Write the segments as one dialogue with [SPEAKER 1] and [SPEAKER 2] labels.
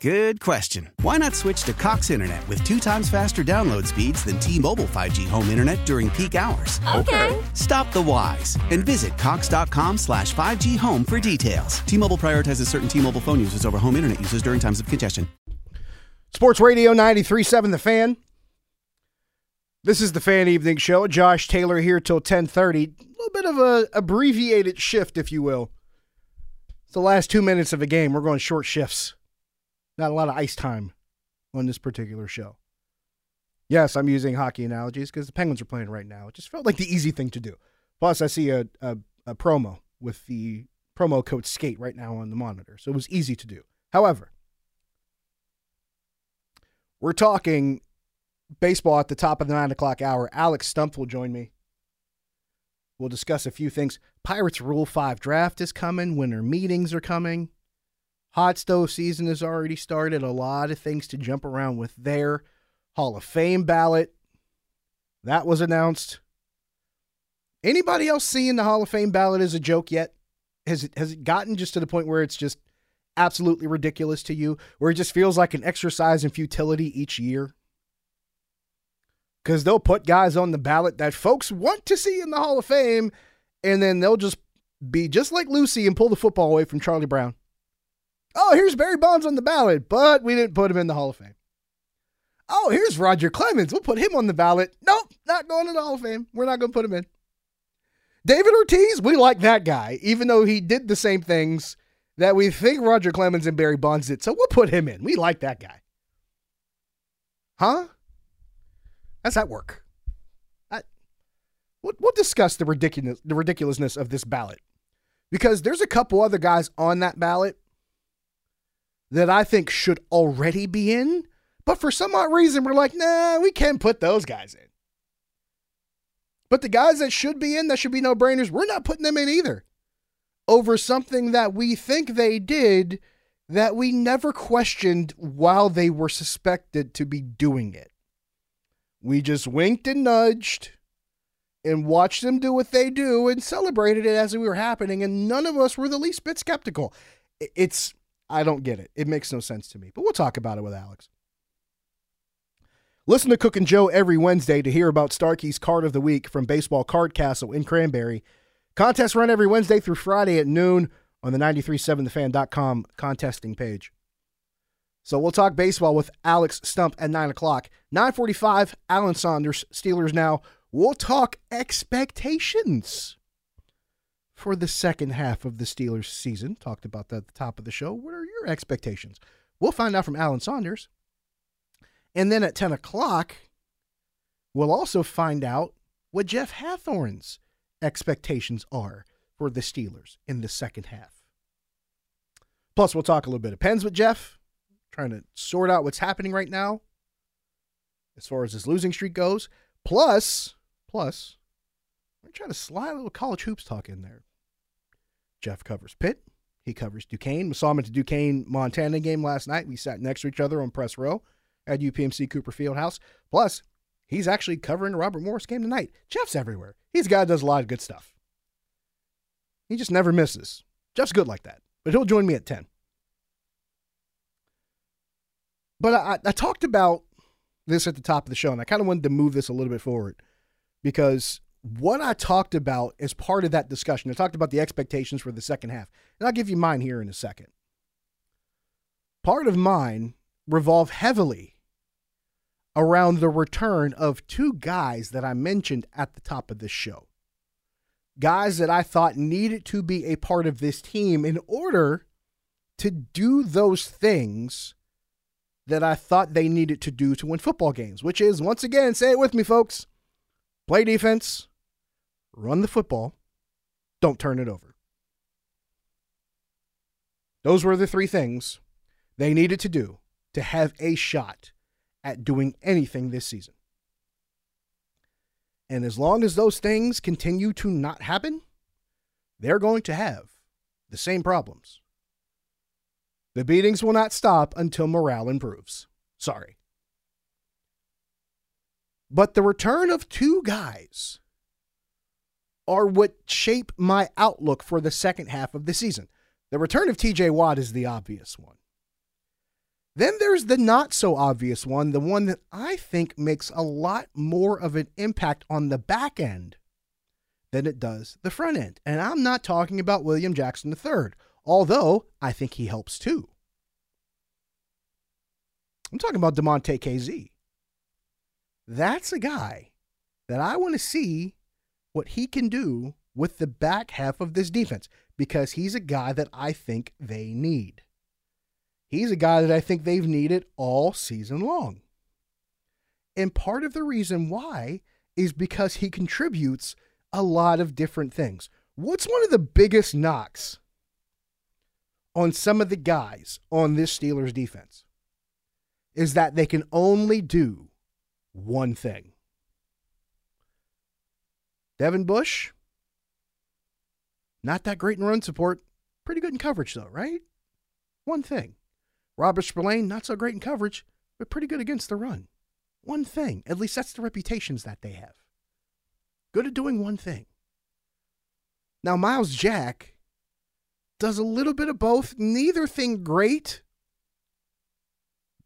[SPEAKER 1] Good question. Why not switch to Cox Internet with two times faster download speeds than T-Mobile 5G home internet during peak hours?
[SPEAKER 2] Okay.
[SPEAKER 1] Stop the whys and visit cox.com slash 5G home for details. T-Mobile prioritizes certain T-Mobile phone users over home internet users during times of congestion.
[SPEAKER 3] Sports Radio 93.7 The Fan. This is the Fan Evening Show. Josh Taylor here till 10.30. A little bit of a abbreviated shift, if you will. It's the last two minutes of a game. We're going short shifts. Not a lot of ice time on this particular show. Yes, I'm using hockey analogies because the Penguins are playing right now. It just felt like the easy thing to do. Plus, I see a, a, a promo with the promo code SKATE right now on the monitor. So it was easy to do. However, we're talking baseball at the top of the nine o'clock hour. Alex Stump will join me. We'll discuss a few things. Pirates Rule 5 draft is coming, winter meetings are coming. Hot stove season has already started. A lot of things to jump around with there. Hall of Fame ballot. That was announced. Anybody else seeing the Hall of Fame ballot as a joke yet? Has it has it gotten just to the point where it's just absolutely ridiculous to you, where it just feels like an exercise in futility each year? Because they'll put guys on the ballot that folks want to see in the Hall of Fame, and then they'll just be just like Lucy and pull the football away from Charlie Brown. Oh, here's Barry Bonds on the ballot, but we didn't put him in the Hall of Fame. Oh, here's Roger Clemens. We'll put him on the ballot. Nope, not going to the Hall of Fame. We're not going to put him in. David Ortiz, we like that guy, even though he did the same things that we think Roger Clemens and Barry Bonds did. So we'll put him in. We like that guy. Huh? How's that work? I, we'll, we'll discuss the ridiculous the ridiculousness of this ballot because there's a couple other guys on that ballot that I think should already be in, but for some odd reason we're like, nah, we can't put those guys in. But the guys that should be in, that should be no brainers, we're not putting them in either. Over something that we think they did that we never questioned while they were suspected to be doing it. We just winked and nudged and watched them do what they do and celebrated it as it were happening, and none of us were the least bit skeptical. It's, I don't get it. It makes no sense to me, but we'll talk about it with Alex. Listen to Cook and Joe every Wednesday to hear about Starkey's Card of the Week from Baseball Card Castle in Cranberry. Contests run every Wednesday through Friday at noon on the 937thefan.com contesting page. So we'll talk baseball with Alex Stump at 9 o'clock. 945, Alan Saunders, Steelers Now. We'll talk expectations for the second half of the Steelers season. Talked about that at the top of the show. What are your expectations? We'll find out from Alan Saunders. And then at 10 o'clock, we'll also find out what Jeff Hathhorn's expectations are for the Steelers in the second half. Plus, we'll talk a little bit of Pens with Jeff, trying to sort out what's happening right now as far as his losing streak goes. Plus, plus, we're trying to slide a little college hoops talk in there. Jeff covers Pitt. He covers Duquesne. We saw him at the Duquesne Montana game last night. We sat next to each other on press row at UPMC Cooper Fieldhouse. Plus, he's actually covering Robert Morris game tonight. Jeff's everywhere. He's a guy does a lot of good stuff. He just never misses. Jeff's good like that. But he'll join me at 10. But I, I talked about this at the top of the show, and I kind of wanted to move this a little bit forward because what I talked about as part of that discussion, I talked about the expectations for the second half, and I'll give you mine here in a second. Part of mine revolve heavily around the return of two guys that I mentioned at the top of this show. Guys that I thought needed to be a part of this team in order to do those things that I thought they needed to do to win football games, which is, once again, say it with me, folks play defense, run the football, don't turn it over. Those were the three things they needed to do to have a shot at doing anything this season. And as long as those things continue to not happen, they're going to have the same problems. The beatings will not stop until morale improves. Sorry. But the return of two guys are what shape my outlook for the second half of the season. The return of TJ Watt is the obvious one. Then there's the not so obvious one, the one that I think makes a lot more of an impact on the back end than it does the front end. And I'm not talking about William Jackson III, although I think he helps too. I'm talking about Damontae Kazee. That's a guy that I want to see what he can do with the back half of this defense because he's a guy that I think they need. He's a guy that I think they've needed all season long. And part of the reason why is because he contributes a lot of different things. What's one of the biggest knocks on some of the guys on this Steelers defense? Is that they can only do one thing. Devin Bush, not that great in run support, pretty good in coverage, though, right? One thing. Robert Spillane, not so great in coverage, but pretty good against the run. One thing. At least that's the reputations that they have. Good at doing one thing. Now, Myles Jack does a little bit of both. Neither thing great,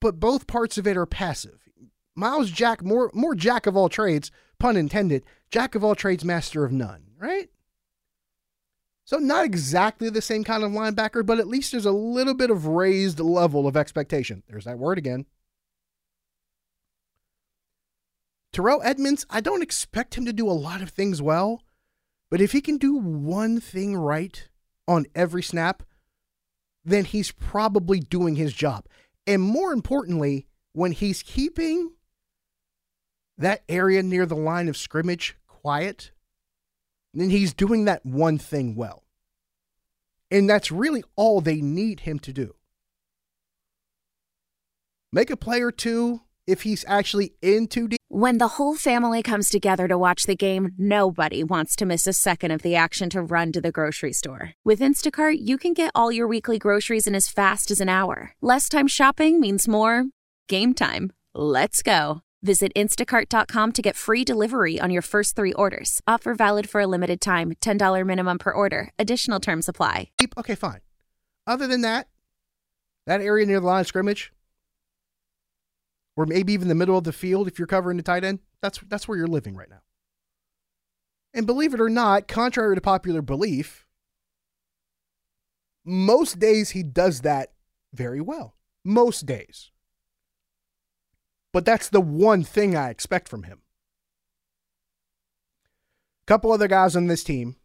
[SPEAKER 3] but both parts of it are passive. Myles Jack, more more jack of all trades, pun intended, jack of all trades, master of none, right? So not exactly the same kind of linebacker, but at least there's a little bit of raised level of expectation. There's that word again. Terrell Edmunds, I don't expect him to do a lot of things well, but if he can do one thing right on every snap, then he's probably doing his job. And more importantly, when he's keeping that area near the line of scrimmage quiet, then he's doing that one thing well. And that's really all they need him to do. Make a play or two if he's actually in too deep.
[SPEAKER 4] When the whole family comes together to watch the game, nobody wants to miss a second of the action to run to the grocery store. With Instacart, you can get all your weekly groceries in as fast as an hour. Less time shopping means more game time. Let's go. Visit instacart.com to get free delivery on your first three orders. Offer valid for a limited time $10 minimum per order. Additional terms apply.
[SPEAKER 3] Okay, fine. Other than that, that area near the line of scrimmage, or maybe even the middle of the field if you're covering the tight end, that's that's where you're living right now. And believe it or not, contrary to popular belief, most days he does that very well. Most days. But that's the one thing I expect from him. A couple other guys on this team.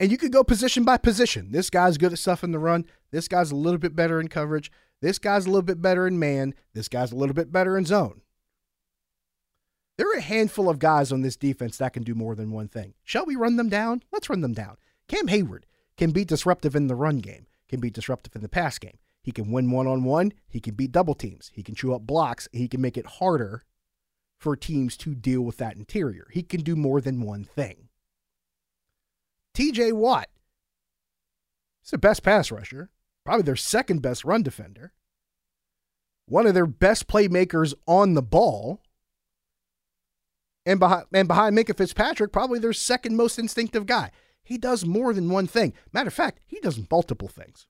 [SPEAKER 3] And you could go position by position. This guy's good at stuff in the run. This guy's a little bit better in coverage. This guy's a little bit better in man. This guy's a little bit better in zone. There are a handful of guys on this defense that can do more than one thing. Shall we run them down? Let's run them down. Cam Heyward can be disruptive in the run game, can be disruptive in the pass game. He can win one on one. He can beat double teams. He can chew up blocks. He can make it harder for teams to deal with that interior. He can do more than one thing. TJ Watt, he's the best pass rusher, probably their second best run defender, one of their best playmakers on the ball. And behind, and behind Fitzpatrick, probably their second most instinctive guy. He does more than one thing. Matter of fact, he does multiple things.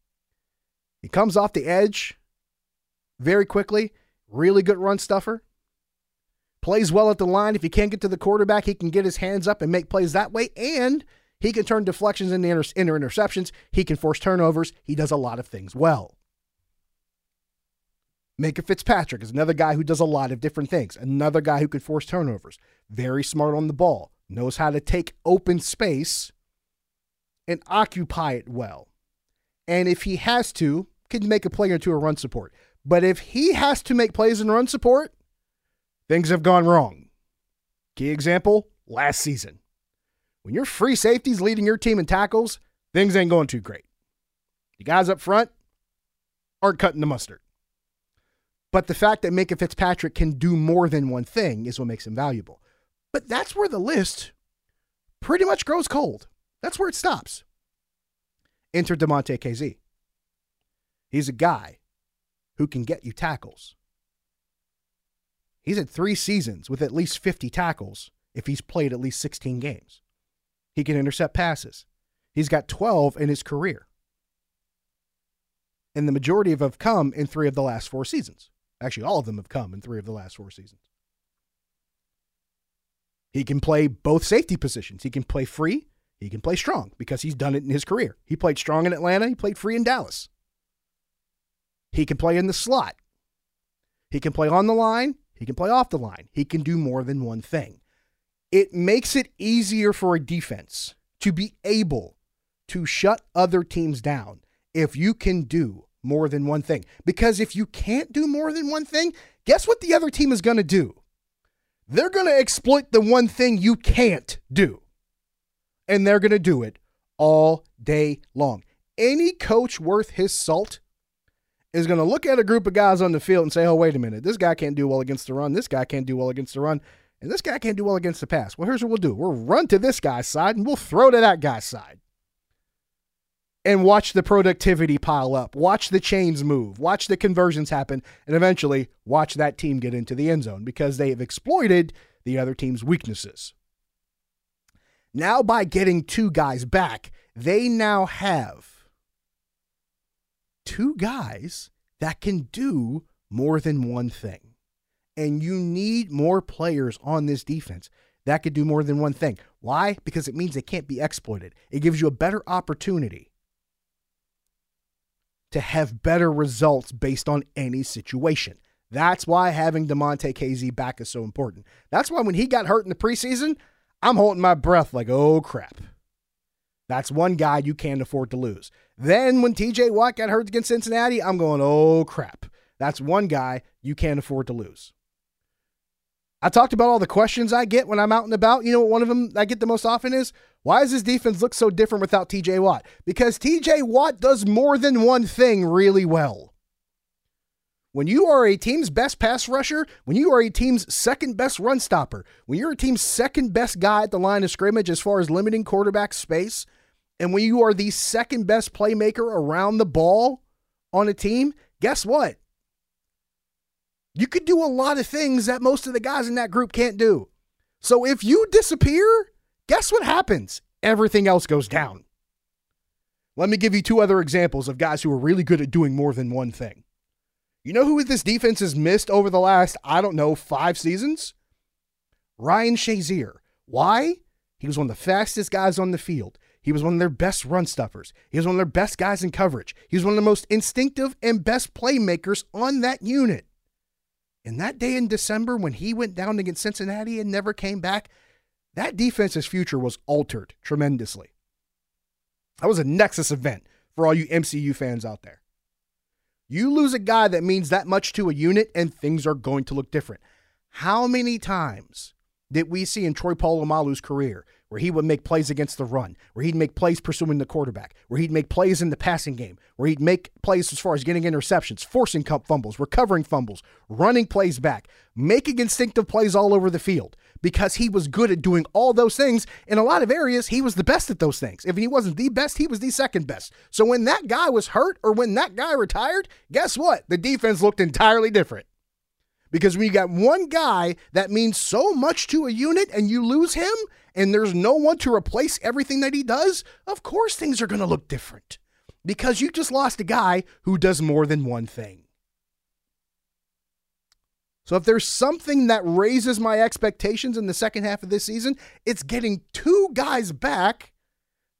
[SPEAKER 3] He comes off the edge very quickly, really good run stuffer. Plays well at the line. If he can't get to the quarterback, he can get his hands up and make plays that way. And he can turn deflections into, inter- interceptions. He can force turnovers. He does a lot of things well. Minkah Fitzpatrick is another guy who does a lot of different things. Another guy who can force turnovers. Very smart on the ball. Knows how to take open space and occupy it well. And if he has to, can make a play or two a run support. But if he has to make plays and run support, things have gone wrong. Key example last season. When your free safety's leading your team in tackles, things ain't going too great. The guys up front aren't cutting the mustard. But the fact that Minkah Fitzpatrick can do more than one thing is what makes him valuable. But that's where the list pretty much grows cold. That's where it stops. Enter Damontae Kazee. He's a guy who can get you tackles. He's had three seasons with at least 50 tackles if he's played at least 16 games. He can intercept passes. He's got 12 in his career. And the majority of have come in three of the last four seasons. Actually, all of them have come in three of the last four seasons. He can play both safety positions. He can play free. He can play strong because he's done it in his career. He played strong in Atlanta. He played free in Dallas. He can play in the slot. He can play on the line. He can play off the line. He can do more than one thing. It makes it easier for a defense to be able to shut other teams down if you can do more than one thing. Because if you can't do more than one thing, guess what the other team is going to do? They're going to exploit the one thing you can't do. And they're going to do it all day long. Any coach worth his salt is going to look at a group of guys on the field and say, oh, wait a minute, this guy can't do well against the run. This guy can't do well against the run. And this guy can't do well against the pass. Well, here's what we'll do we'll run to this guy's side and we'll throw to that guy's side. And watch the productivity pile up. Watch the chains move. Watch the conversions happen. And eventually, watch that team get into the end zone because they have exploited the other team's weaknesses. Now, by getting two guys back, they now have two guys that can do more than one thing. And you need more players on this defense that could do more than one thing. Why? Because it means they can't be exploited. It gives you a better opportunity to have better results based on any situation. That's why having Damontae Kazee back is so important. That's why when he got hurt in the preseason, I'm holding my breath like, oh crap. That's one guy you can't afford to lose. Then when TJ Watt got hurt against Cincinnati, I'm going, oh crap. That's one guy you can't afford to lose. I talked about all the questions I get when I'm out and about. You know what one of them I get the most often is? Why does this defense look so different without TJ Watt? Because TJ Watt does more than one thing really well. When you are a team's best pass rusher, when you are a team's second best run stopper, when you're a team's second best guy at the line of scrimmage as far as limiting quarterback space, and when you are the second best playmaker around the ball on a team, guess what? You could do a lot of things that most of the guys in that group can't do. So if you disappear, guess what happens? Everything else goes down. Let me give you two other examples of guys who are really good at doing more than one thing. You know who this defense has missed over the last, I don't know, five seasons? Ryan Shazier. Why? He was one of the fastest guys on the field. He was one of their best run stuffers. He was one of their best guys in coverage. He was one of the most instinctive and best playmakers on that unit. And that day in December when he went down against Cincinnati and never came back, that defense's future was altered tremendously. That was a Nexus event for all you MCU fans out there. You lose a guy that means that much to a unit, and things are going to look different. How many times did we see in Troy Polamalu's career where he would make plays against the run, where he'd make plays pursuing the quarterback, where he'd make plays in the passing game, where he'd make plays as far as getting interceptions, forcing cup fumbles, recovering fumbles, running plays back, making instinctive plays all over the field because he was good at doing all those things. In a lot of areas, he was the best at those things. If he wasn't the best, he was the second best. So when that guy was hurt or when that guy retired, guess what? The defense looked entirely different. Because when you got one guy that means so much to a unit and you lose him and there's no one to replace everything that he does, of course things are going to look different. Because you just lost a guy who does more than one thing. So if there's something that raises my expectations in the second half of this season, it's getting two guys back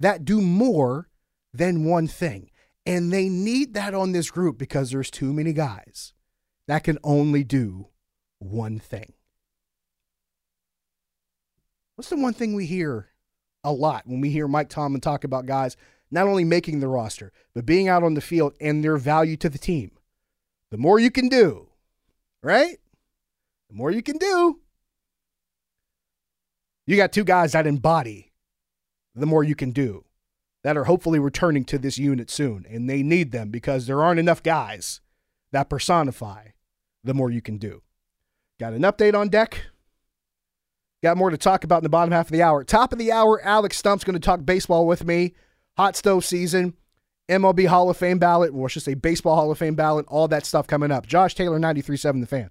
[SPEAKER 3] that do more than one thing. And they need that on this group because there's too many guys that can only do one thing. What's the one thing we hear a lot when we hear Mike Tomlin talk about guys not only making the roster, but being out on the field and their value to the team? the more you can do, right? The more you can do. You got two guys that embody the more you can do that are hopefully returning to this unit soon. And they need them because there aren't enough guys that personify the more you can do. Got an update on deck. Got more to talk about in the bottom half of the hour. Top of the hour, Alex Stump's going to talk baseball with me. Hot stove season, MLB Hall of Fame ballot, or I should say baseball Hall of Fame ballot, all that stuff coming up. Josh Taylor, 93.7 The Fan.